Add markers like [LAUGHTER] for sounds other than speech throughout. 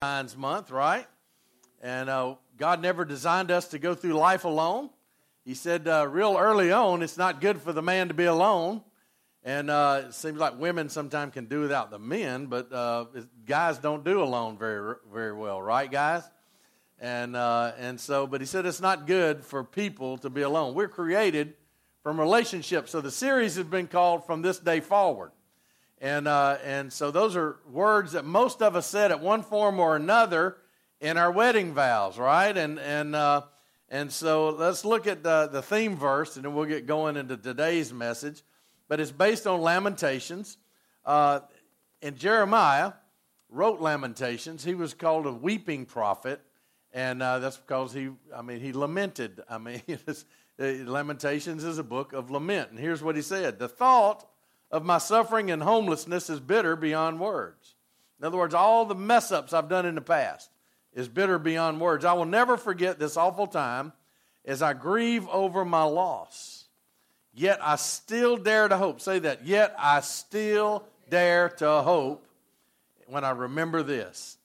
Valentine's month, right? And uh, God never designed us to go through life alone. He said uh, real early on, it's not good for the man to be alone. And uh, it seems like women sometimes can do without the men, but uh, guys don't do alone very, very well, right, guys? And, uh, and so, but he said it's not good for people to be alone. We're created from relationships. So the series has been called From This Day Forward. And, uh, and so those are words that most of us said at one form or another in our wedding vows, right? And, and, uh, and so let's look at the, the theme verse, and then we'll get going into today's message. But it's based on Lamentations. Uh, and Jeremiah wrote Lamentations. He was called a weeping prophet, and uh, that's because he, I mean, he lamented. I mean, [LAUGHS] Lamentations is a book of lament. And here's what he said The thought of my suffering and homelessness is bitter beyond words. In other words, all the mess ups I've done in the past is bitter beyond words. I will never forget this awful time as I grieve over my loss. Yet I still dare to hope. Say that. Yet I still dare to hope when I remember this.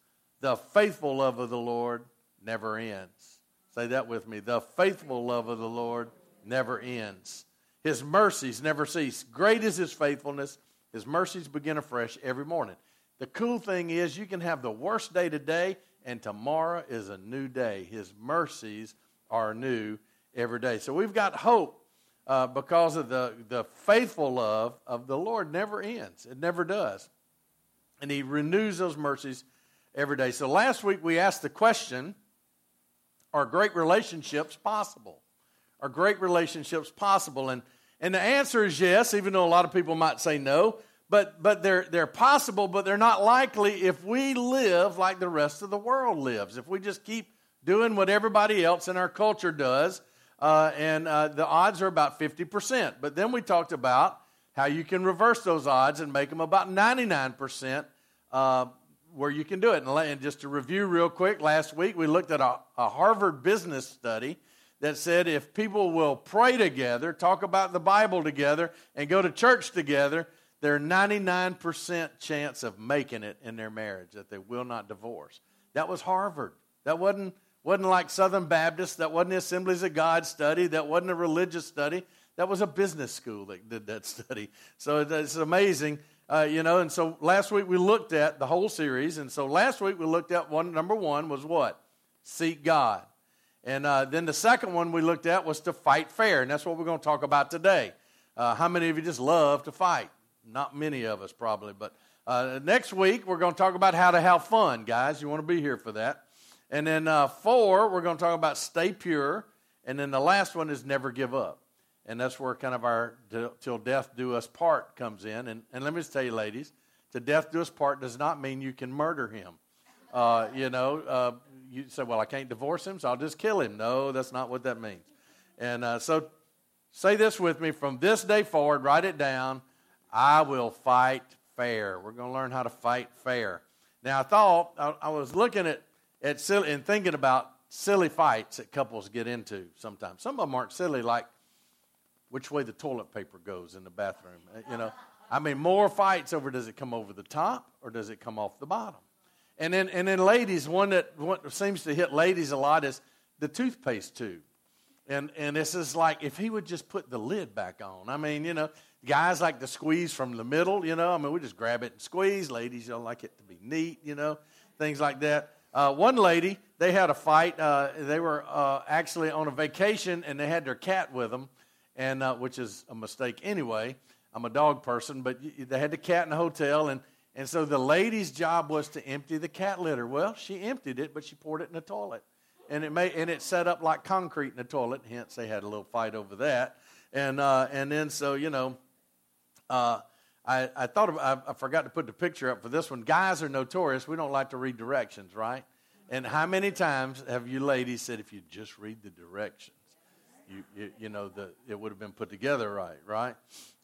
The faithful love of the Lord never ends. Say that with me. The faithful love of the Lord never ends. His mercies never cease. Great is his faithfulness. His mercies begin afresh every morning. The cool thing is, you can have the worst day today, and tomorrow is a new day. His mercies are new every day. So we've got hope uh, because of the, the faithful love of the Lord never ends. It never does. And He renews those mercies every day. So last week we asked the question Are great relationships possible? Are great relationships possible? And and the answer is yes, even though a lot of people might say no. But, but they're, they're possible, but they're not likely if we live like the rest of the world lives. If we just keep doing what everybody else in our culture does, uh, and uh, the odds are about 50%. But then we talked about how you can reverse those odds and make them about 99% uh, where you can do it. And, just to review real quick, last week we looked at a, a Harvard business study that said if people will pray together, talk about the Bible together, and go to church together, they're 99% chance of making it in their marriage, that they will not divorce. That was Harvard. That wasn't, wasn't like Southern Baptist. That wasn't the Assemblies of God study. That wasn't a religious study. That was a business school that did that [LAUGHS] study. So it's amazing, uh, you know. And so last week we looked at the whole series. And so last week we looked at one, number one was what? Seek God. And uh, then the second one we looked at was to fight fair, and that's what we're going to talk about today. Uh, how many of you just love to fight? Not many of us, probably. But uh, next week we're going to talk about how to have fun, guys. You want to be here for that. And then uh, four, we're going to talk about stay pure. And then the last one is never give up. And that's where kind of our till death do us part comes in. And, and let me just tell you, ladies, to death do us part does not mean you can murder him. Uh, you know, uh, you say, well, I can't divorce him, so I'll just kill him. No, that's not what that means. And uh, so say this with me from this day forward, write it down. I will fight fair. We're going to learn how to fight fair. Now, I thought, I, I was looking at, at silly, and thinking about silly fights that couples get into sometimes. Some of them aren't silly, like which way the toilet paper goes in the bathroom. You know, I mean, more fights over does it come over the top or does it come off the bottom? And then, and then ladies, one that one seems to hit ladies a lot is the toothpaste tube. And, and this is like if he would just put the lid back on. I mean, you know, guys like to squeeze from the middle, you know. I mean, we just grab it and squeeze. Ladies don't like it to be neat, you know, things like that. Uh, one lady, they had a fight. Uh, they were uh, actually on a vacation and they had their cat with them, and uh, which is a mistake anyway. I'm a dog person, but they had the cat in the hotel, and and so the lady's job was to empty the cat litter. Well, she emptied it, but she poured it in the toilet. And it made, and it set up like concrete in the toilet, hence they had a little fight over that. And uh, and then so, you know, uh, I, I thought of, I, I forgot to put the picture up for this one. Guys are notorious. We don't like to read directions, right? And how many times have you ladies said, if you just read the directions, you, you, you know, the, it would have been put together right, right?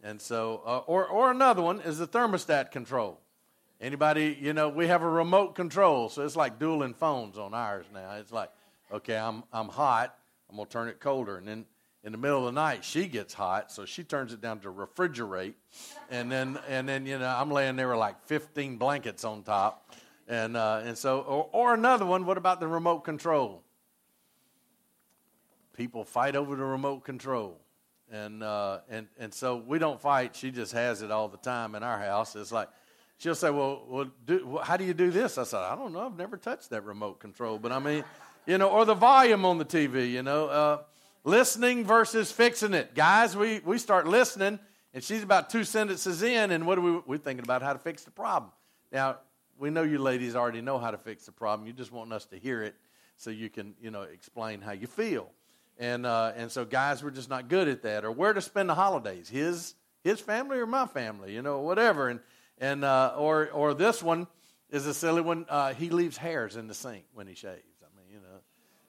And so, uh, or, or another one is the thermostat control. Anybody, you know, we have a remote control, so it's like dueling phones on ours now. It's like, okay, I'm I'm hot, I'm gonna turn it colder, and then in the middle of the night she gets hot, so she turns it down to refrigerate, and then and then you know I'm laying there with like 15 blankets on top, And, uh, and so, or, or another one, what about the remote control? People fight over the remote control. And, uh, and, and so we don't fight. She just has it all the time in our house. It's like, she'll say, well, well do, how do you do this? I said, I don't know. I've never touched that remote control. But I mean, you know, or the volume on the TV, you know, uh, listening versus fixing it. Guys, we, we start listening, and she's about two sentences in, and what are we, we're thinking about how to fix the problem. Now, we know you ladies already know how to fix the problem. You just want us to hear it so you can, you know, explain how you feel. And, uh, and so guys we're just not good at that. Or where to spend the holidays, his, his family or my family, you know, whatever. And, and, uh, or, or this one is a silly one. Uh, he leaves hairs in the sink when he shaves. I mean, you know,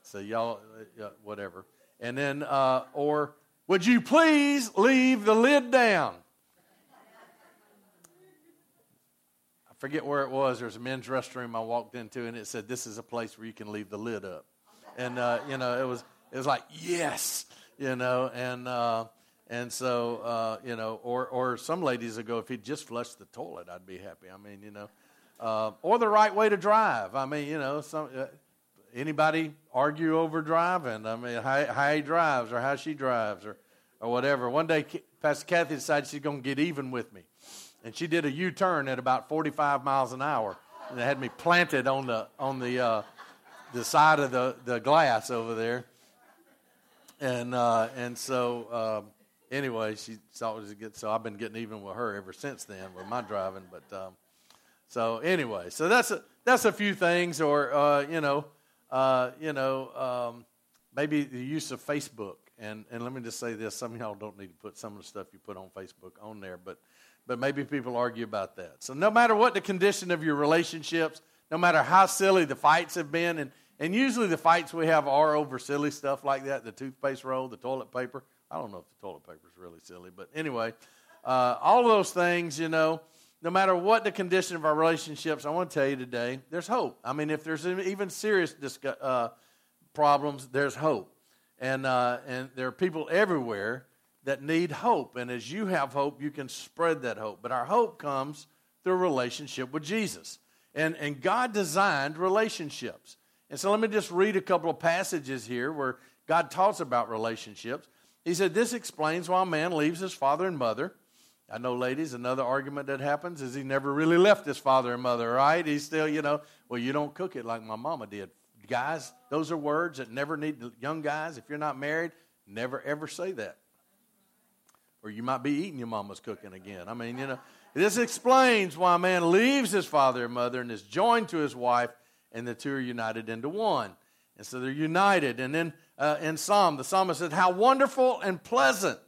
so y'all, uh, whatever. And then, uh, or would you please leave the lid down? I forget where it was. There's a men's restroom I walked into, and it said, "This is a place where you can leave the lid up." And uh, you know, it was it was like yes, you know, and uh, and so uh, you know, or or some ladies would go, if he'd just flush the toilet, I'd be happy. I mean, you know, uh, or the right way to drive. I mean, you know, some uh, anybody argue over driving? I mean, how, how he drives or how she drives or, or whatever. One day, Pastor Kathy decided she's going to get even with me. And she did a U turn at about 45 miles an hour. And had me planted on the, on the, uh, the side of the, the glass over there. And, uh, and so, um, anyway, she thought it was good. So I've been getting even with her ever since then with my driving. But um, so anyway, so that's a, that's a few things, or uh, you know, uh, you know, um, maybe the use of Facebook. And, and let me just say this some of y'all don't need to put some of the stuff you put on Facebook on there, but, but maybe people argue about that. So, no matter what the condition of your relationships, no matter how silly the fights have been, and, and usually the fights we have are over silly stuff like that the toothpaste roll, the toilet paper. I don't know if the toilet paper is really silly, but anyway, uh, all those things, you know, no matter what the condition of our relationships, I want to tell you today, there's hope. I mean, if there's even serious discuss, uh, problems, there's hope. And, uh, and there are people everywhere that need hope. And as you have hope, you can spread that hope. But our hope comes through relationship with Jesus. And, and God designed relationships. And so let me just read a couple of passages here where God talks about relationships. He said, This explains why a man leaves his father and mother I know, ladies, another argument that happens is he never really left his father and mother, right? He's still, you know, well, you don't cook it like my mama did. Guys, those are words that never need, young guys, if you're not married, never ever say that. Or you might be eating your mama's cooking again. I mean, you know, this explains why a man leaves his father and mother and is joined to his wife, and the two are united into one. And so they're united. And then uh, in Psalm, the psalmist said, How wonderful and pleasant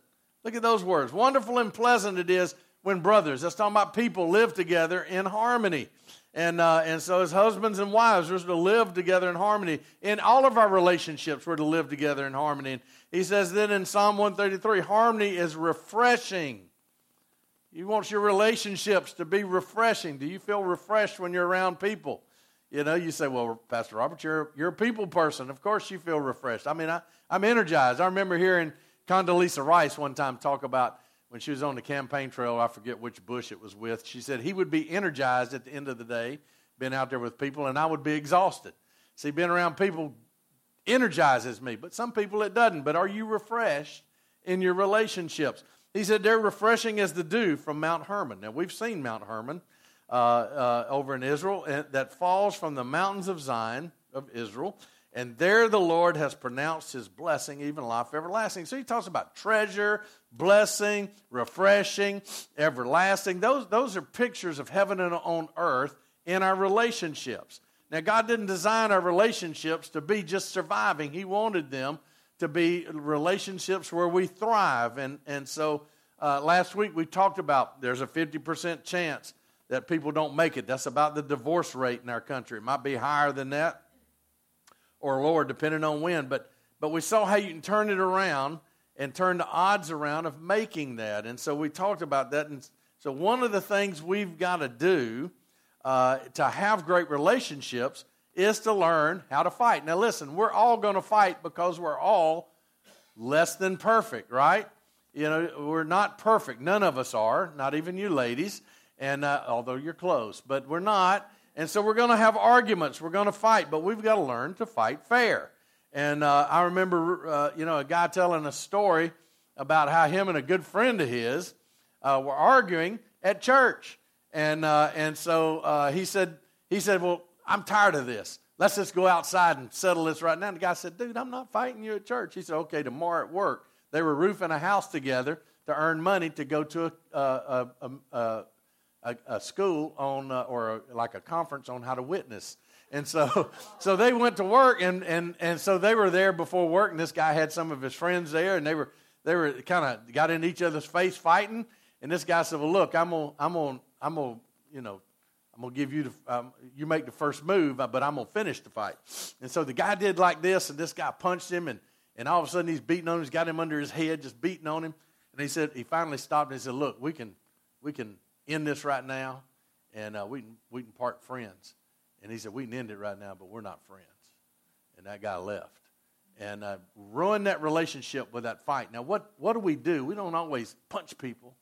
Look at those words. Wonderful and pleasant it is when brothers, that's talking about people, live together in harmony. And, uh, and so, as husbands and wives, we're to live together in harmony. In all of our relationships, we're to live together in harmony. And he says then in Psalm 133 harmony is refreshing. You want your relationships to be refreshing. Do you feel refreshed when you're around people? You know, you say, well, Pastor Robert, you're, you're a people person. Of course you feel refreshed. I mean, I, I'm energized. I remember hearing Condoleezza Rice one time talk about when she was on the campaign trail, I forget which Bush it was with. She said he would be energized at the end of the day, being out there with people, and I would be exhausted. See, being around people energizes me, but some people it doesn't. But are you refreshed in your relationships? He said they're refreshing as the dew from Mount Hermon. Now, we've seen Mount Hermon uh, uh, over in Israel that falls from the mountains of Zion of Israel and there the Lord has pronounced his blessing, even life everlasting. So he talks about treasure, blessing, refreshing, everlasting. Those, those are pictures of heaven and on earth in our relationships. Now, God didn't design our relationships to be just surviving, He wanted them to be relationships where we thrive. And, and so uh, last week we talked about there's a 50% chance that people don't make it. That's about the divorce rate in our country. It might be higher than that or lower, depending on when. But, but we saw how you can turn it around and turn the odds around of making that. And so we talked about that. And so one of the things we've got to do uh, to have great relationships is to learn how to fight. Now, listen, we're all going to fight because we're all less than perfect, right? You know, we're not perfect. None of us are, not even you ladies, and uh, although you're close, but we're not. And so we're going to have arguments. We're going to fight, but we've got to learn to fight fair. And uh, I remember, uh, you know, a guy telling a story about how him and a good friend of his uh, were arguing at church. And, uh, and so uh, he, said, he said, Well, I'm tired of this. Let's just go outside and settle this right now. And the guy said, Dude, I'm not fighting you at church. He said, Okay, tomorrow at work. They were roofing a house together to earn money to go to a, a, a, a, a school on, uh, or a, like a conference on how to witness. And so, [LAUGHS] so they went to work, and, and, and so they were there before work, and this guy had some of his friends there, and they were, they were kind of got in each other's face fighting. And this guy said, Well, look, I'm going to, I'm gonna, I'm gonna, you know, I'm going to give you the, um, you make the first move, but I'm going to finish the fight. And so the guy did like this, and this guy punched him, and, and all of a sudden he's beating on him. He's got him under his head, just beating on him. And he said, he finally stopped and he said, Look, we can, we can end this right now, and uh, we, can, we can part friends. And he said, We can end it right now, but we're not friends. And that guy left. And uh, ruined that relationship with that fight. Now, what, what do we do? We don't always punch people,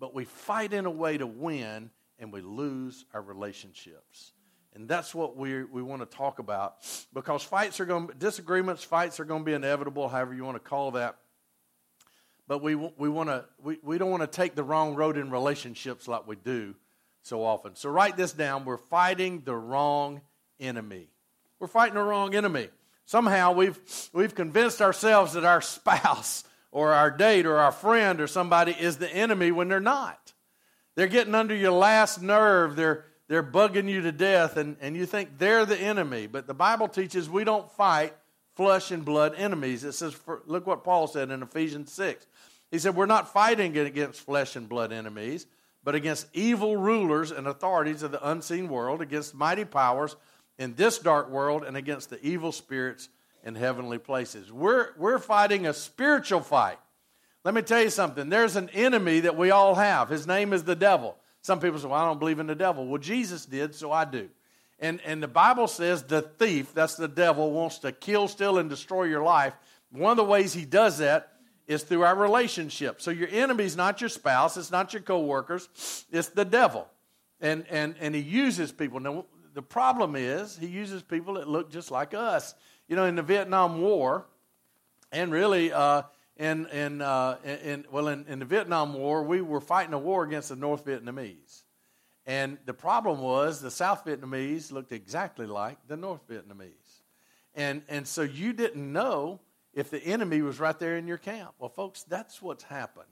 but we fight in a way to win, and we lose our relationships. And that's what we, we want to talk about because fights are going disagreements, fights are going to be inevitable, however you want to call that. But we, we, want to, we, we don't want to take the wrong road in relationships like we do so often. So write this down. We're fighting the wrong enemy. We're fighting the wrong enemy. Somehow we've, we've convinced ourselves that our [LAUGHS] spouse or our date or our friend or somebody is the enemy when they're not. They're getting under your last nerve. They're, they're bugging you to death, and, and you think they're the enemy. But the Bible teaches we don't fight flesh and blood enemies. It says, for, look what Paul said in Ephesians 6. He said, We're not fighting against flesh and blood enemies, but against evil rulers and authorities of the unseen world, against mighty powers in this dark world, and against the evil spirits in heavenly places. We're, we're fighting a spiritual fight. Let me tell you something. There's an enemy that we all have. His name is the devil. Some people say, Well, I don't believe in the devil. Well, Jesus did, so I do. And, and the Bible says the thief, that's the devil, wants to kill, steal, and destroy your life. One of the ways he does that is through our relationship. So your enemy is not your spouse, it's not your coworkers, it's the devil. And, and, and he uses people. Now, the problem is he uses people that look just like us. You know, in the Vietnam War, and really, uh, in, in, uh, in, well, in, in the Vietnam War, we were fighting a war against the North Vietnamese. And the problem was the South Vietnamese looked exactly like the North Vietnamese. And, and so you didn't know if the enemy was right there in your camp. Well, folks, that's what's happened.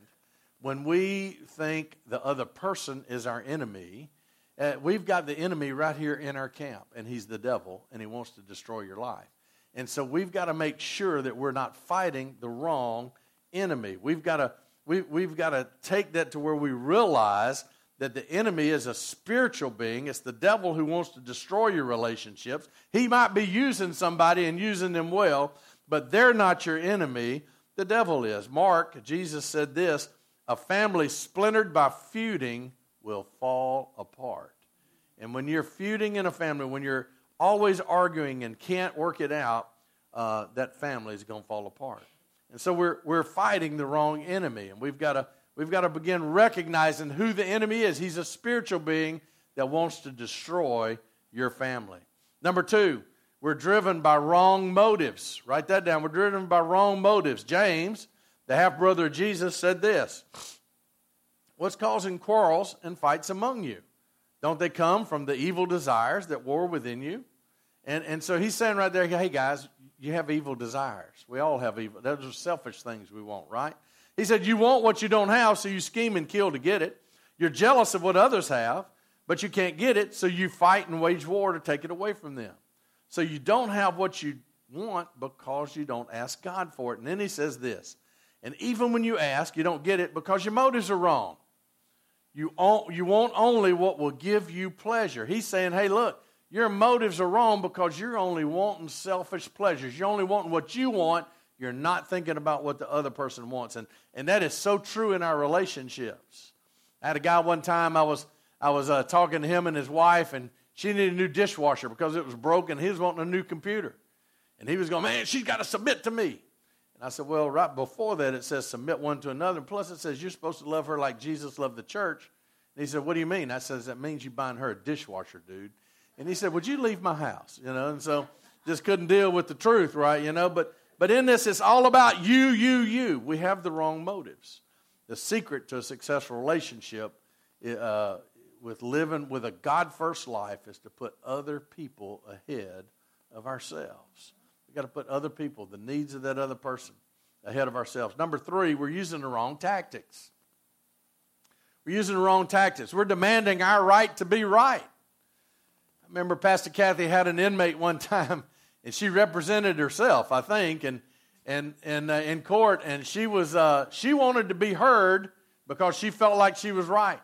When we think the other person is our enemy, uh, we've got the enemy right here in our camp, and he's the devil, and he wants to destroy your life. And so we've got to make sure that we're not fighting the wrong enemy. We've got to, we, we've got to take that to where we realize that the enemy is a spiritual being. It's the devil who wants to destroy your relationships. He might be using somebody and using them well, but they're not your enemy. The devil is. Mark, Jesus said this a family splintered by feuding will fall apart. And when you're feuding in a family, when you're always arguing and can't work it out, uh, that family is going to fall apart. And so we're, we're fighting the wrong enemy, and we've got to We've got to begin recognizing who the enemy is. He's a spiritual being that wants to destroy your family. Number two, we're driven by wrong motives. Write that down. We're driven by wrong motives. James, the half brother of Jesus, said this What's causing quarrels and fights among you? Don't they come from the evil desires that war within you? And, and so he's saying right there, hey guys, you have evil desires. We all have evil. Those are selfish things we want, right? He said, You want what you don't have, so you scheme and kill to get it. You're jealous of what others have, but you can't get it, so you fight and wage war to take it away from them. So you don't have what you want because you don't ask God for it. And then he says this, and even when you ask, you don't get it because your motives are wrong. You, you want only what will give you pleasure. He's saying, hey, look, your motives are wrong because you're only wanting selfish pleasures. You're only wanting what you want you're not thinking about what the other person wants. And, and that is so true in our relationships. I had a guy one time, I was, I was uh, talking to him and his wife, and she needed a new dishwasher because it was broken. He was wanting a new computer. And he was going, Man, she's got to submit to me. And I said, Well, right before that, it says submit one to another. Plus, it says you're supposed to love her like Jesus loved the church. And he said, What do you mean? I said, That means you buying her a dishwasher, dude. And he said, Would you leave my house? You know, and so just couldn't deal with the truth, right? You know, but but in this, it's all about you, you, you. We have the wrong motives. The secret to a successful relationship uh, with living with a God first life is to put other people ahead of ourselves. We've got to put other people, the needs of that other person, ahead of ourselves. Number three, we're using the wrong tactics. We're using the wrong tactics. We're demanding our right to be right. I remember Pastor Kathy had an inmate one [LAUGHS] time, and she represented herself, I think, and and and uh, in court, and she was uh, she wanted to be heard because she felt like she was right.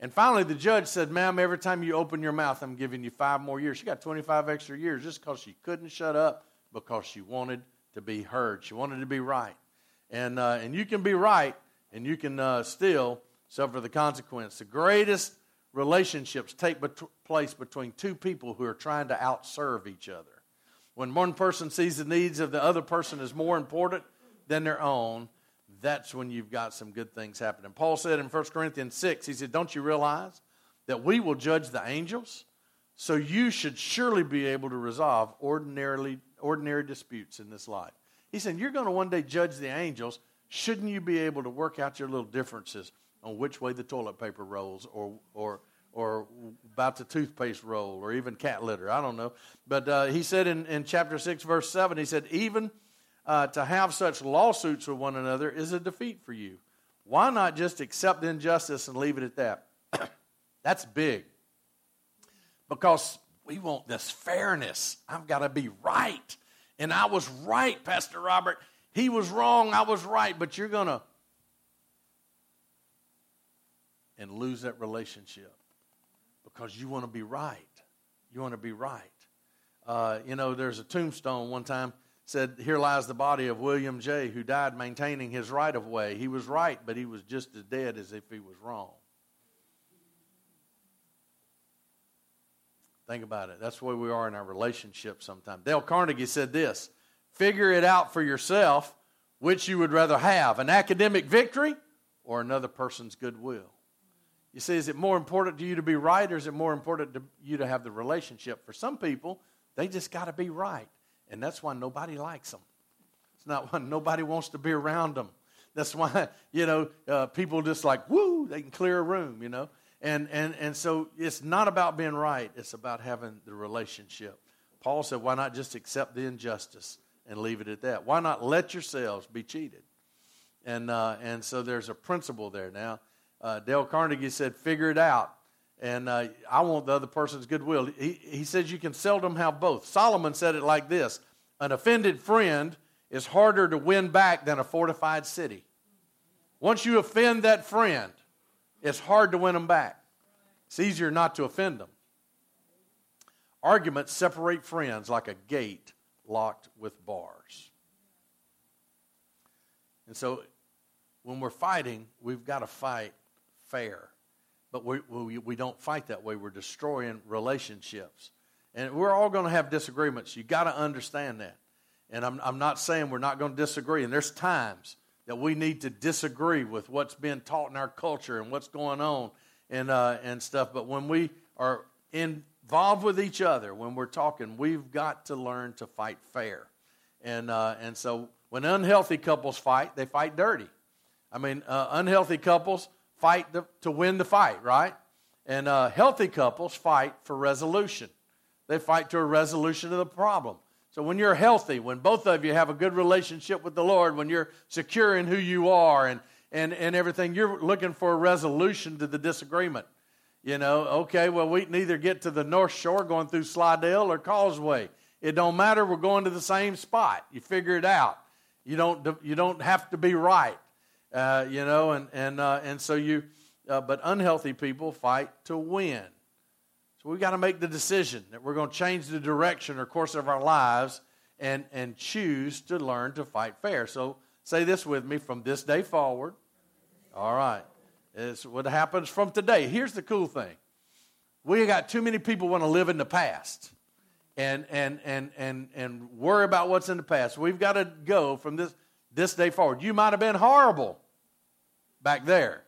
And finally, the judge said, Ma'am, every time you open your mouth, I'm giving you five more years. She got 25 extra years just because she couldn't shut up because she wanted to be heard. She wanted to be right. And, uh, and you can be right, and you can uh, still suffer the consequence. The greatest relationships take bet- place between two people who are trying to outserve each other. When one person sees the needs of the other person as more important than their own, that's when you've got some good things happening. Paul said in 1 Corinthians 6, he said, Don't you realize that we will judge the angels? So you should surely be able to resolve ordinarily, ordinary disputes in this life. He said, You're going to one day judge the angels. Shouldn't you be able to work out your little differences on which way the toilet paper rolls or, or, or about the toothpaste roll or even cat litter? I don't know. But uh, he said in, in chapter 6, verse 7, he said, Even uh, to have such lawsuits with one another is a defeat for you. Why not just accept injustice and leave it at that? [CLEARS THROAT] That's big. Because we want this fairness. I've got to be right. And I was right, Pastor Robert. He was wrong. I was right. But you're going to and lose that relationship because you want to be right. You want to be right. Uh, you know, there's a tombstone one time said, Here lies the body of William J., who died maintaining his right of way. He was right, but he was just as dead as if he was wrong. Think about it. That's where we are in our relationship sometimes. Dale Carnegie said this Figure it out for yourself which you would rather have an academic victory or another person's goodwill. You see, is it more important to you to be right or is it more important to you to have the relationship? For some people, they just got to be right. And that's why nobody likes them. It's not why nobody wants to be around them. That's why, you know, uh, people just like, woo, they can clear a room, you know. And, and, and so it's not about being right, it's about having the relationship. Paul said, why not just accept the injustice and leave it at that? Why not let yourselves be cheated? And, uh, and so there's a principle there. Now, uh, Dale Carnegie said, figure it out. And uh, I want the other person's goodwill. He, he says you can seldom have both. Solomon said it like this An offended friend is harder to win back than a fortified city. Once you offend that friend, it's hard to win them back. It's easier not to offend them. Arguments separate friends like a gate locked with bars. And so when we're fighting, we've got to fight fair. But we, we, we don't fight that way. We're destroying relationships. And we're all going to have disagreements. you got to understand that. And I'm, I'm not saying we're not going to disagree. And there's times that we need to disagree with what's being taught in our culture and what's going on and, uh, and stuff. But when we are involved with each other, when we're talking, we've got to learn to fight fair. And, uh, and so when unhealthy couples fight, they fight dirty. I mean, uh, unhealthy couples fight the, to win the fight, right? And uh, healthy couples fight for resolution. They fight to a resolution of the problem. So when you're healthy, when both of you have a good relationship with the Lord, when you're secure in who you are and, and, and everything, you're looking for a resolution to the disagreement. You know, okay, well, we can either get to the North Shore going through Slidell or Causeway. It don't matter. We're going to the same spot. You figure it out. You don't, you don't have to be right. Uh, you know, and and uh, and so you, uh, but unhealthy people fight to win. So we've got to make the decision that we're going to change the direction or course of our lives and and choose to learn to fight fair. So say this with me: from this day forward. All right, it's what happens from today. Here's the cool thing: we got too many people want to live in the past and and and and and worry about what's in the past. We've got to go from this this day forward. You might have been horrible back there,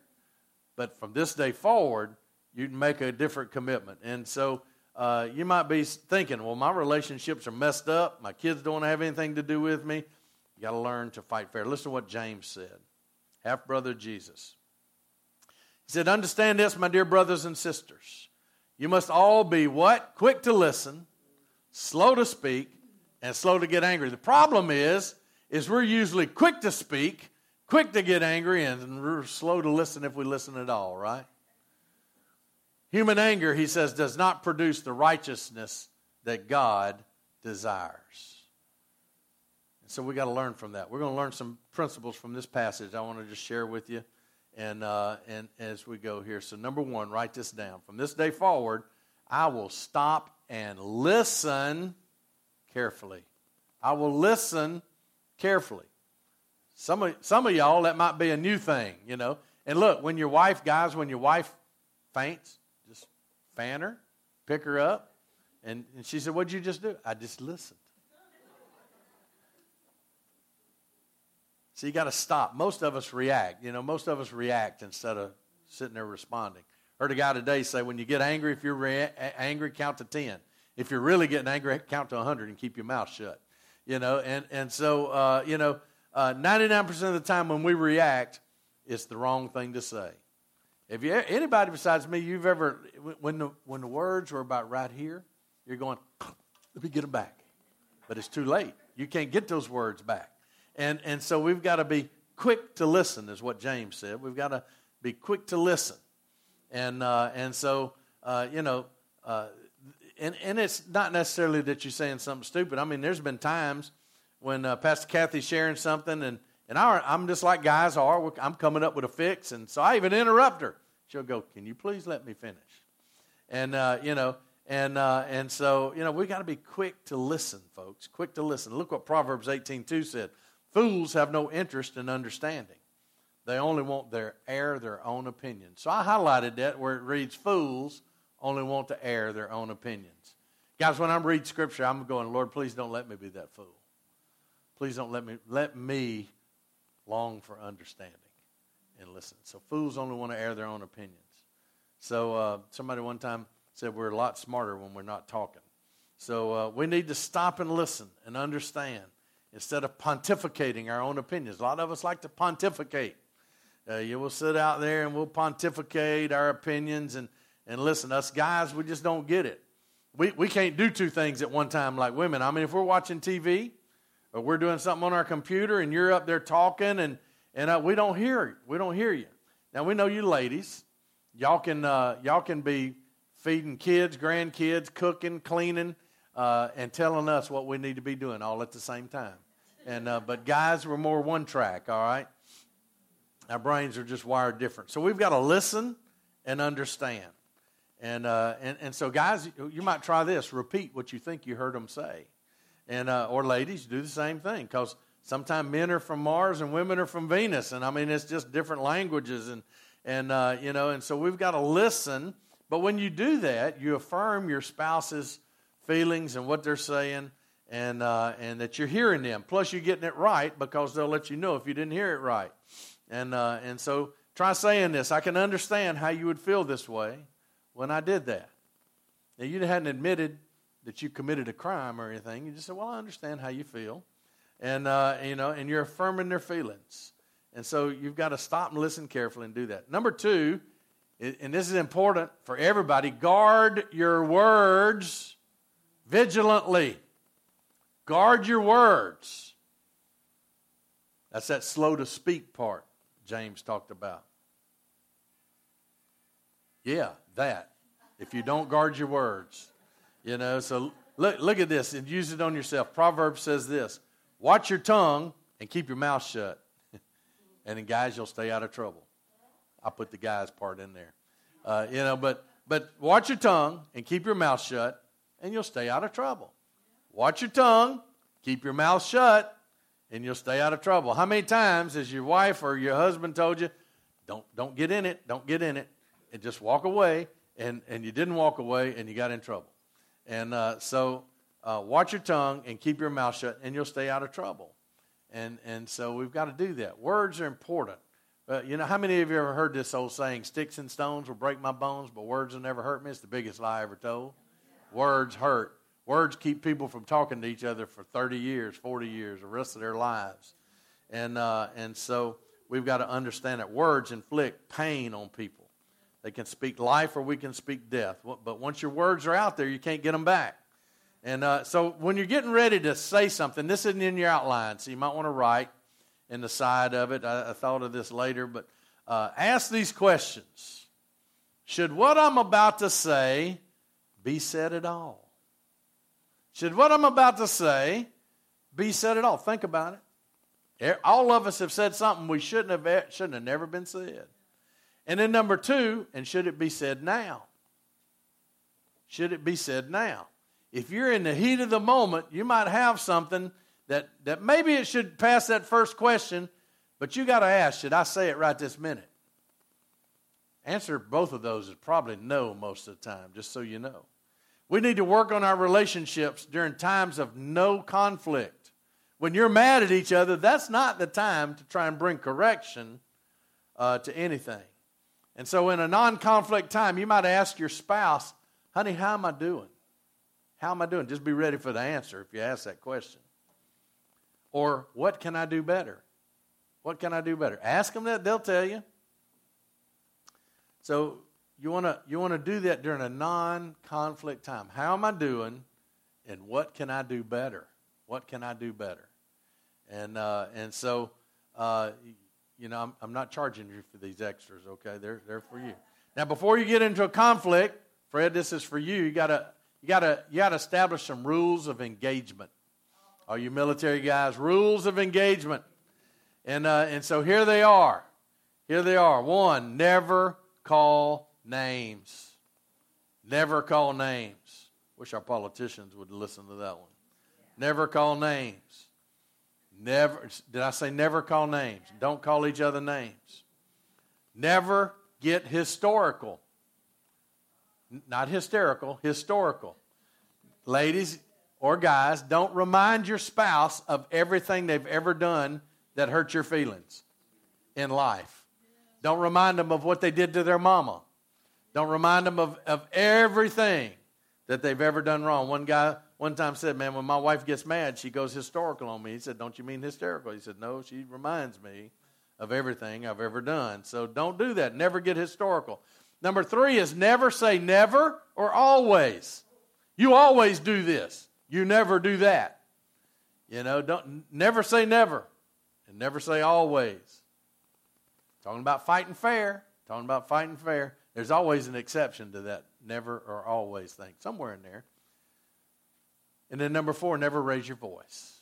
but from this day forward, you make a different commitment. And so uh, you might be thinking, well, my relationships are messed up. My kids don't have anything to do with me. You got to learn to fight fair. Listen to what James said, half brother Jesus. He said, Understand this, my dear brothers and sisters. You must all be what? Quick to listen, slow to speak, and slow to get angry. The problem is, is we're usually quick to speak, quick to get angry, and we're slow to listen if we listen at all, right? Human anger, he says, does not produce the righteousness that God desires. And so we got to learn from that. We're going to learn some principles from this passage I want to just share with you and, uh, and as we go here. So, number one, write this down. From this day forward, I will stop and listen carefully. I will listen carefully. Some of, some of y'all, that might be a new thing, you know. And look, when your wife, guys, when your wife faints, just fan her, pick her up. And, and she said, What'd you just do? I just listened. So you got to stop. Most of us react. You know, most of us react instead of sitting there responding. Heard a guy today say, when you get angry, if you're rea- angry, count to 10. If you're really getting angry, count to 100 and keep your mouth shut. You know, and, and so, uh, you know, uh, 99% of the time when we react, it's the wrong thing to say. If you, anybody besides me, you've ever, when the, when the words were about right here, you're going, let me get them back. But it's too late. You can't get those words back. And, and so we've got to be quick to listen, is what James said. We've got to be quick to listen. And, uh, and so, uh, you know, uh, and, and it's not necessarily that you're saying something stupid. I mean, there's been times when uh, Pastor Kathy's sharing something, and, and I, I'm just like guys are. I'm coming up with a fix, and so I even interrupt her. She'll go, Can you please let me finish? And, uh, you know, and, uh, and so, you know, we got to be quick to listen, folks. Quick to listen. Look what Proverbs 18.2 said. Fools have no interest in understanding. They only want their air their own opinion." So I highlighted that where it reads, Fools only want to air their own opinions. Guys, when I'm reading scripture, I'm going, Lord, please don't let me be that fool. Please don't let me let me long for understanding and listen. So fools only want to air their own opinions. So uh, somebody one time said we're a lot smarter when we're not talking. So uh, we need to stop and listen and understand instead of pontificating our own opinions. A lot of us like to pontificate. Uh, you will sit out there and we'll pontificate our opinions. And, and listen, us guys, we just don't get it. We, we can't do two things at one time like women. I mean, if we're watching TV or we're doing something on our computer and you're up there talking and, and uh, we don't hear you. we don't hear you. Now we know you ladies, y'all can uh, y'all can be feeding kids, grandkids, cooking, cleaning, uh, and telling us what we need to be doing all at the same time. And uh, but guys, we're more one track. All right, our brains are just wired different. So we've got to listen and understand. And uh, and and so guys, you might try this. Repeat what you think you heard them say, and uh, or ladies do the same thing because sometimes men are from Mars and women are from Venus, and I mean it's just different languages and and uh, you know and so we've got to listen. But when you do that, you affirm your spouse's feelings and what they're saying, and, uh, and that you're hearing them. Plus, you're getting it right because they'll let you know if you didn't hear it right. And, uh, and so try saying this I can understand how you would feel this way when I did that. Now, you hadn't admitted that you committed a crime or anything. You just said, Well, I understand how you feel. And, uh, you know, and you're affirming their feelings. And so you've got to stop and listen carefully and do that. Number two, and this is important for everybody guard your words vigilantly. Guard your words. That's that slow to speak part James talked about. Yeah, that. If you don't guard your words, you know, so look, look at this and use it on yourself. Proverbs says this watch your tongue and keep your mouth shut. [LAUGHS] and then, guys, you'll stay out of trouble. I put the guys part in there. Uh, you know, but but watch your tongue and keep your mouth shut and you'll stay out of trouble. Watch your tongue, keep your mouth shut, and you'll stay out of trouble. How many times has your wife or your husband told you, don't, don't get in it, don't get in it, and just walk away, and, and you didn't walk away and you got in trouble? And uh, so uh, watch your tongue and keep your mouth shut, and you'll stay out of trouble. And, and so we've got to do that. Words are important. But you know, how many of you ever heard this old saying, sticks and stones will break my bones, but words will never hurt me? It's the biggest lie ever told. Words hurt. Words keep people from talking to each other for 30 years, 40 years, the rest of their lives. And, uh, and so we've got to understand that words inflict pain on people. They can speak life or we can speak death. But once your words are out there, you can't get them back. And uh, so when you're getting ready to say something, this isn't in your outline, so you might want to write in the side of it. I, I thought of this later, but uh, ask these questions. Should what I'm about to say be said at all? Should what I'm about to say be said at all? Think about it. All of us have said something we shouldn't have shouldn't have never been said. And then number two, and should it be said now? Should it be said now? If you're in the heat of the moment, you might have something that, that maybe it should pass that first question, but you got to ask, should I say it right this minute? Answer both of those is probably no most of the time, just so you know. We need to work on our relationships during times of no conflict. When you're mad at each other, that's not the time to try and bring correction uh, to anything. And so, in a non conflict time, you might ask your spouse, honey, how am I doing? How am I doing? Just be ready for the answer if you ask that question. Or, what can I do better? What can I do better? Ask them that, they'll tell you. So, you want to you want to do that during a non-conflict time. How am I doing, and what can I do better? What can I do better? And uh, and so uh, you know, I'm, I'm not charging you for these extras, okay? They're, they're for you. Now, before you get into a conflict, Fred, this is for you. You gotta, you gotta, you gotta establish some rules of engagement. Are you military guys? Rules of engagement. And, uh, and so here they are. Here they are. One, never call names. Never call names. Wish our politicians would listen to that one. Never call names. Never, did I say never call names? Don't call each other names. Never get historical. Not hysterical, historical. Ladies or guys, don't remind your spouse of everything they've ever done that hurt your feelings in life. Don't remind them of what they did to their mama. Don't remind them of, of everything that they've ever done wrong. One guy one time said, Man, when my wife gets mad, she goes historical on me. He said, Don't you mean hysterical? He said, No, she reminds me of everything I've ever done. So don't do that. Never get historical. Number three is never say never or always. You always do this. You never do that. You know, don't never say never and never say always. Talking about fighting fair. Talking about fighting fair. There's always an exception to that never or always thing. Somewhere in there. And then number four, never raise your voice.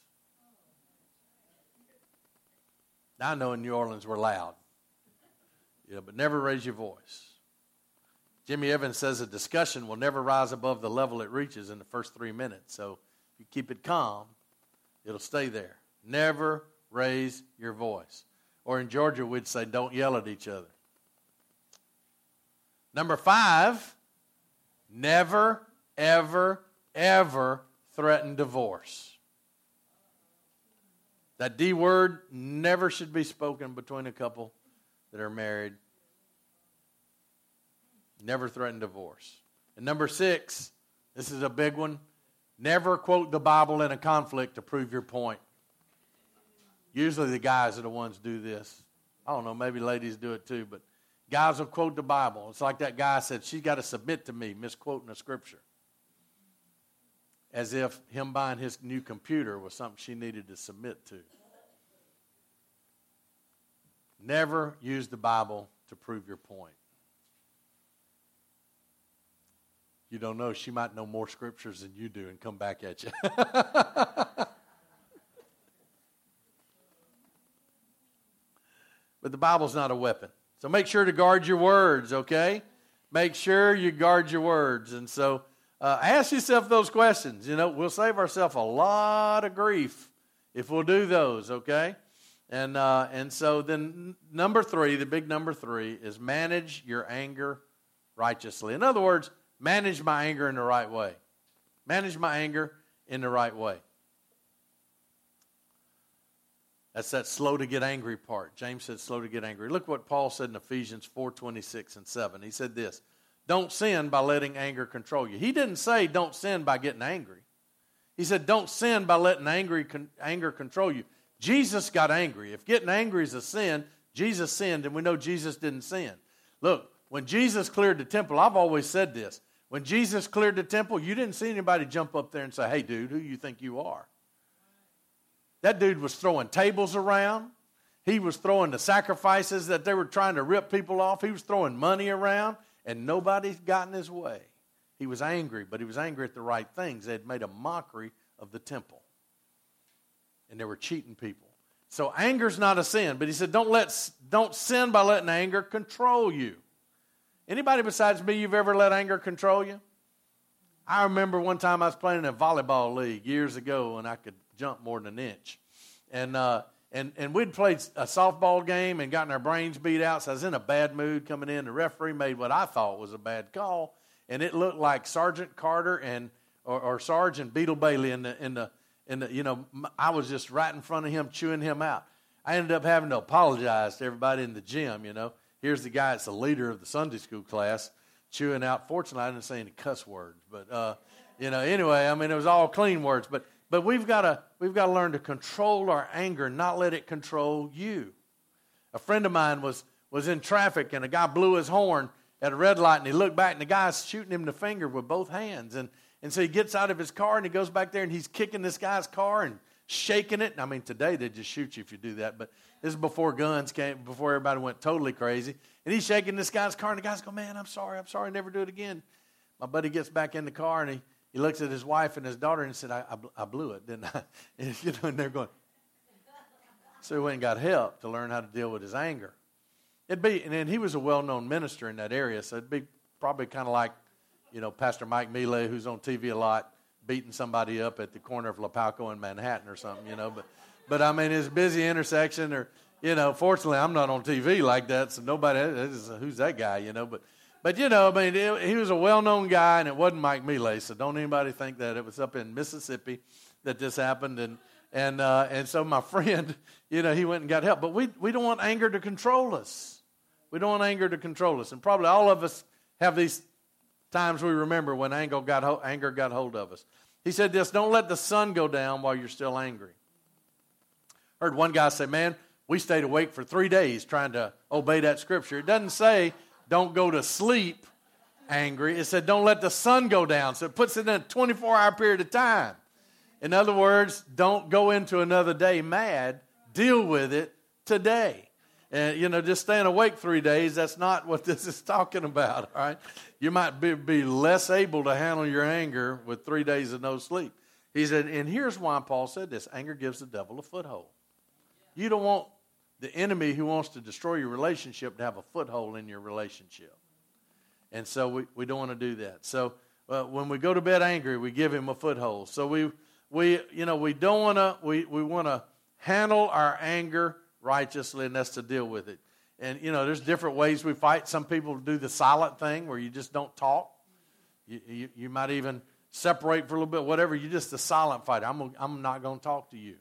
Now I know in New Orleans we're loud. Yeah, but never raise your voice. Jimmy Evans says a discussion will never rise above the level it reaches in the first three minutes. So if you keep it calm, it'll stay there. Never raise your voice. Or in Georgia, we'd say, don't yell at each other. Number five, never, ever, ever threaten divorce. That D word never should be spoken between a couple that are married. Never threaten divorce. And number six, this is a big one. Never quote the Bible in a conflict to prove your point. Usually the guys are the ones do this. I don't know, maybe ladies do it too, but guys will quote the Bible. It's like that guy said, She's got to submit to me, misquoting a scripture as if him buying his new computer was something she needed to submit to. Never use the Bible to prove your point. You don't know, she might know more scriptures than you do and come back at you. [LAUGHS] but the Bible's not a weapon. So make sure to guard your words, okay? Make sure you guard your words. And so uh, ask yourself those questions. You know, we'll save ourselves a lot of grief if we'll do those, okay? And, uh, and so then number three, the big number three, is manage your anger righteously. In other words, manage my anger in the right way. Manage my anger in the right way. That's that slow to get angry part. James said slow to get angry. Look what Paul said in Ephesians 4 26 and 7. He said this don't sin by letting anger control you. He didn't say don't sin by getting angry. He said don't sin by letting angry, anger control you. Jesus got angry. If getting angry is a sin, Jesus sinned, and we know Jesus didn't sin. Look, when Jesus cleared the temple, I've always said this. When Jesus cleared the temple, you didn't see anybody jump up there and say, Hey, dude, who you think you are? That dude was throwing tables around. He was throwing the sacrifices that they were trying to rip people off. He was throwing money around, and nobody got in his way. He was angry, but he was angry at the right things. They had made a mockery of the temple, and they were cheating people. So anger's not a sin, but he said, don't, let, don't sin by letting anger control you. Anybody besides me, you've ever let anger control you? I remember one time I was playing in a volleyball league years ago, and I could jump more than an inch. And, uh, and, and we'd played a softball game and gotten our brains beat out, so I was in a bad mood coming in. The referee made what I thought was a bad call, and it looked like Sergeant Carter and or, or Sergeant Beetle Bailey in the, in the and the you know, I was just right in front of him, chewing him out. I ended up having to apologize to everybody in the gym. You know, here's the guy that's the leader of the Sunday school class, chewing out. Fortunately, I didn't say any cuss words, but uh, you know, anyway, I mean, it was all clean words. But but we've got to we've got to learn to control our anger, not let it control you. A friend of mine was was in traffic, and a guy blew his horn at a red light, and he looked back, and the guy's shooting him the finger with both hands, and and so he gets out of his car and he goes back there and he's kicking this guy's car and shaking it. I mean, today they just shoot you if you do that, but this is before guns came, before everybody went totally crazy. And he's shaking this guy's car, and the guy's going, Man, I'm sorry, I'm sorry, never do it again. My buddy gets back in the car and he, he looks at his wife and his daughter and said, I, I, I blew it, didn't I? [LAUGHS] And, you know, and they're going, So he went and got help to learn how to deal with his anger. It'd be, and then he was a well known minister in that area, so it'd be probably kind of like you know, Pastor Mike Mealy, who's on TV a lot, beating somebody up at the corner of Lapalco and Manhattan or something, you know. But, but I mean, it's a busy intersection, or you know. Fortunately, I'm not on TV like that, so nobody who's that guy, you know. But, but you know, I mean, he was a well-known guy, and it wasn't Mike Mealy, so don't anybody think that it was up in Mississippi that this happened, and and uh, and so my [LAUGHS] friend, you know, he went and got help. But we we don't want anger to control us. We don't want anger to control us, and probably all of us have these times we remember when anger got, anger got hold of us. He said this don't let the sun go down while you're still angry. Heard one guy say, Man, we stayed awake for three days trying to obey that scripture. It doesn't say don't go to sleep angry. It said don't let the sun go down. So it puts it in a 24 hour period of time. In other words, don't go into another day mad. Deal with it today. And, you know, just staying awake three days, that's not what [LAUGHS] this is talking about, all right? You might be, be less able to handle your anger with three days of no sleep. He said, and here's why Paul said this anger gives the devil a foothold. You don't want the enemy who wants to destroy your relationship to have a foothold in your relationship. And so we, we don't want to do that. So uh, when we go to bed angry, we give him a foothold. So we, we you know, we don't want to, we, we want to handle our anger righteously, and that's to deal with it. And, you know, there's different ways we fight. Some people do the silent thing where you just don't talk. You, you, you might even separate for a little bit, whatever. You're just a silent fighter. I'm, I'm not going to talk to you.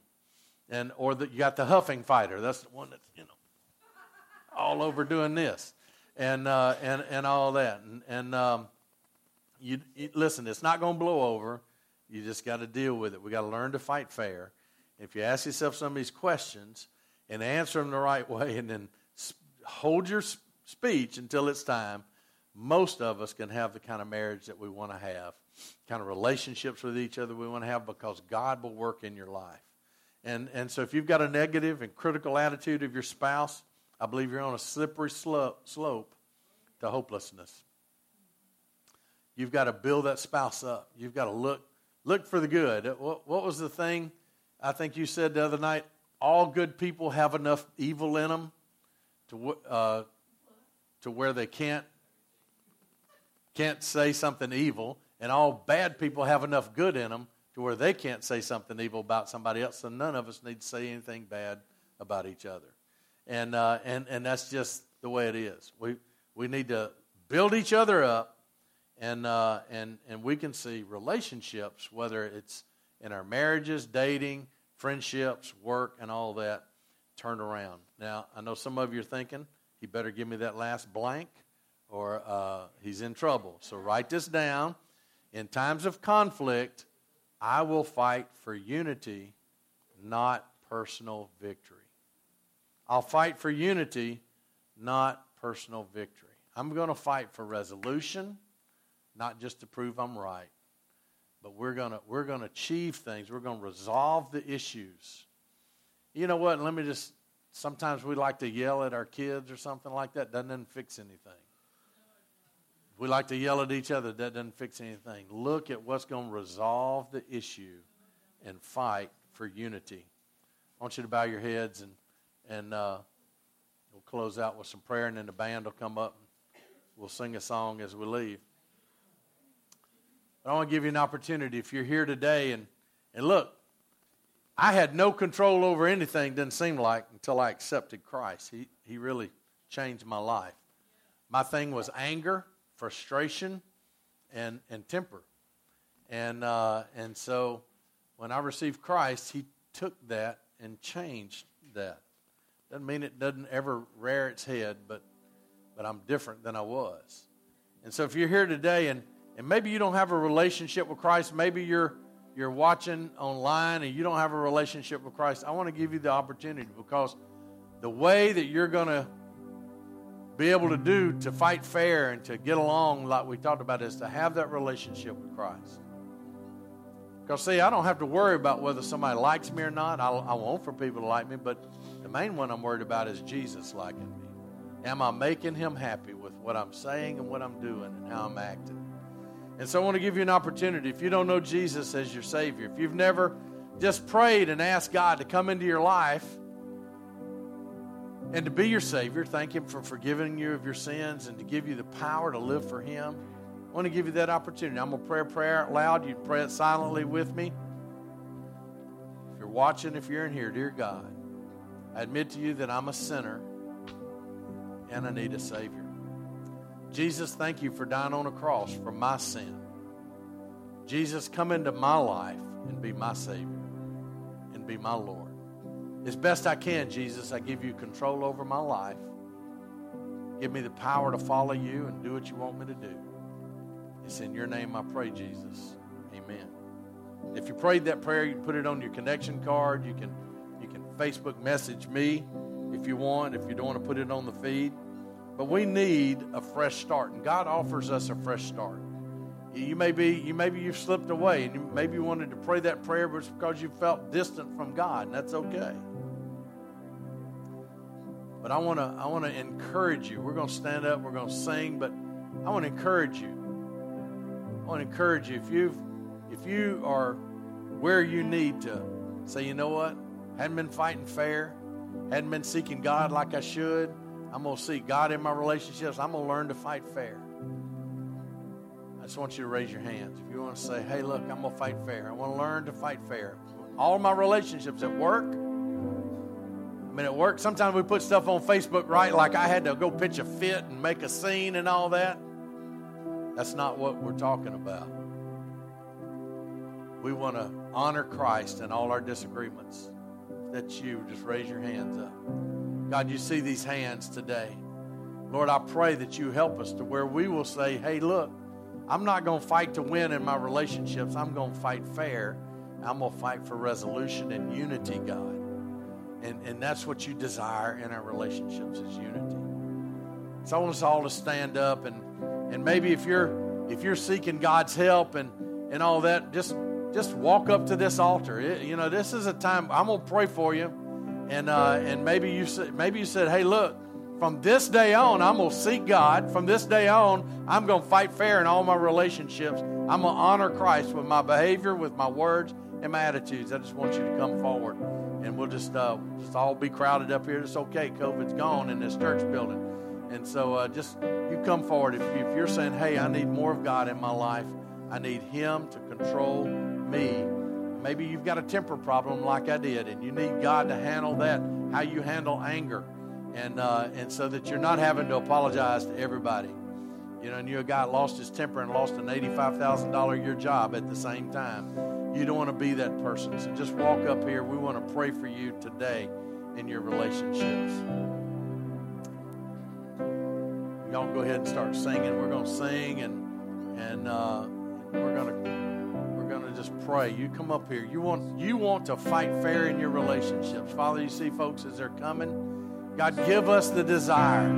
And, or that you got the huffing fighter. That's the one that's, you know, all over doing this and, uh, and, and all that. And, and um, you, you, listen, it's not going to blow over. You just got to deal with it. We got to learn to fight fair. If you ask yourself some of these questions, and answer them the right way and then hold your speech until it's time, most of us can have the kind of marriage that we want to have, kind of relationships with each other we want to have because God will work in your life. And, and so if you've got a negative and critical attitude of your spouse, I believe you're on a slippery slope, slope to hopelessness. You've got to build that spouse up. You've got to look look for the good. What, what was the thing I think you said the other night? all good people have enough evil in them to, uh, to where they can't, can't say something evil, and all bad people have enough good in them to where they can't say something evil about somebody else, so none of us need to say anything bad about each other. And, uh, and, and that's just the way it is. We, we need to build each other up, and, uh, and, and we can see relationships, whether it's in our marriages, dating, friendships, work, and all that turned around. Now, I know some of you are thinking, he better give me that last blank, or uh, he's in trouble. So write this down. In times of conflict, I will fight for unity, not personal victory. I'll fight for unity, not personal victory. I'm going to fight for resolution, not just to prove I'm right, but we're going to we're going to achieve things. We're going to resolve the issues. You know what? Let me just sometimes we like to yell at our kids or something like that. Doesn't fix anything. We like to yell at each other. That doesn't fix anything. Look at what's going to resolve the issue and fight for unity. I want you to bow your heads and and uh, we'll close out with some prayer, and then the band will come up. We'll sing a song as we leave. But I want to give you an opportunity if you're here today and and look, I had no control over anything, didn't seem like, until I accepted Christ. He, he really changed my life. My thing was anger, frustration, and, and temper. And, uh, and so when I received Christ, He took that and changed that. Doesn't mean it doesn't ever rear its head, but, but I'm different than I was. And so if you're here today and, and maybe you don't have a relationship with Christ, maybe you're you're watching online and you don't have a relationship with Christ, I want to give you the opportunity because the way that you're going to be able to do to fight fair and to get along, like we talked about, is to have that relationship with Christ. Because, see, I don't have to worry about whether somebody likes me or not. I, I want for people to like me, but the main one I'm worried about is Jesus liking me. Am I making him happy with what I'm saying and what I'm doing and how I'm acting? And so I want to give you an opportunity. If you don't know Jesus as your Savior, if you've never just prayed and asked God to come into your life and to be your Savior, thank Him for forgiving you of your sins and to give you the power to live for Him. I want to give you that opportunity. I'm going to pray a prayer out loud. You pray it silently with me. If you're watching, if you're in here, dear God, I admit to you that I'm a sinner and I need a Savior. Jesus, thank you for dying on a cross for my sin. Jesus, come into my life and be my Savior and be my Lord. As best I can, Jesus, I give you control over my life. Give me the power to follow you and do what you want me to do. It's in your name I pray, Jesus. Amen. If you prayed that prayer, you can put it on your connection card. You can you can Facebook message me if you want, if you don't want to put it on the feed. But we need a fresh start, and God offers us a fresh start. You may be, you maybe you've slipped away, and you, maybe you wanted to pray that prayer, but it's because you felt distant from God, and that's okay. But I want to, I want to encourage you. We're going to stand up, we're going to sing, but I want to encourage you. I want to encourage you if you, if you are where you need to say, you know what, hadn't been fighting fair, hadn't been seeking God like I should I'm going to see God in my relationships. I'm going to learn to fight fair. I just want you to raise your hands. If you want to say, hey, look, I'm going to fight fair. I want to learn to fight fair. All my relationships at work, I mean, at work, sometimes we put stuff on Facebook, right? Like I had to go pitch a fit and make a scene and all that. That's not what we're talking about. We want to honor Christ in all our disagreements. If that's you, just raise your hands up. God, you see these hands today. Lord, I pray that you help us to where we will say, hey, look, I'm not going to fight to win in my relationships. I'm going to fight fair. I'm going to fight for resolution and unity, God. And, and that's what you desire in our relationships is unity. So I want us all to stand up and, and maybe if you're if you're seeking God's help and, and all that, just just walk up to this altar. It, you know, this is a time I'm gonna pray for you and uh, and maybe you said maybe you said, hey, look, from this day on, I'm gonna seek God. From this day on, I'm gonna fight fair in all my relationships. I'm gonna honor Christ with my behavior, with my words, and my attitudes. I just want you to come forward, and we'll just uh, just all be crowded up here. It's okay. COVID's gone in this church building, and so uh, just you come forward if, you, if you're saying, hey, I need more of God in my life. I need Him to control me Maybe you've got a temper problem like I did, and you need God to handle that, how you handle anger, and, uh, and so that you're not having to apologize to everybody. You know, and you're a guy lost his temper and lost an $85,000 a year job at the same time. You don't want to be that person. So just walk up here. We want to pray for you today in your relationships. y'all go ahead and start singing. We're going to sing and and uh, we're going to we're going to just pray. You come up here. You want you want to fight fair in your relationships, Father. You see folks as they're coming. God, give us the desire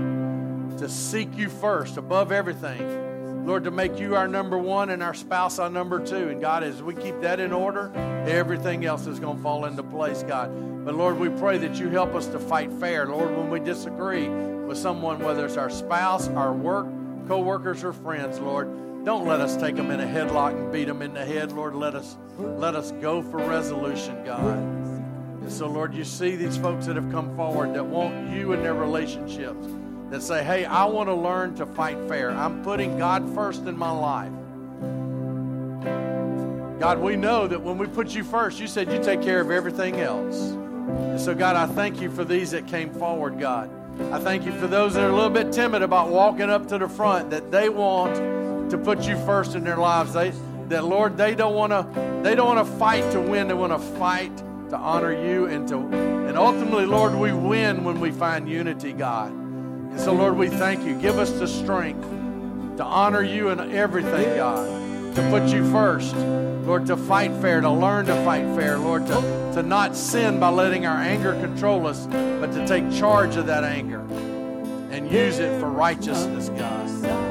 to seek you first above everything. Lord, to make you our number one and our spouse our number two. And God, as we keep that in order, everything else is going to fall into place, God. But Lord, we pray that you help us to fight fair. Lord, when we disagree with someone, whether it's our spouse, our work, co workers, or friends, Lord, don't let us take them in a headlock and beat them in the head. Lord, let us let us go for resolution, God. And so, Lord, you see these folks that have come forward that want you in their relationships that say, hey, I want to learn to fight fair. I'm putting God first in my life. God, we know that when we put you first, you said you take care of everything else. And so, God, I thank you for these that came forward, God. I thank you for those that are a little bit timid about walking up to the front, that they want to put you first in their lives. They, that Lord, they don't want to, they don't want to fight to win. They want to fight to honor you and to, and ultimately, Lord, we win when we find unity, God. And so, Lord, we thank you. Give us the strength to honor you in everything, God, to put you first. Lord, to fight fair, to learn to fight fair, Lord, to, to not sin by letting our anger control us, but to take charge of that anger and use it for righteousness, God.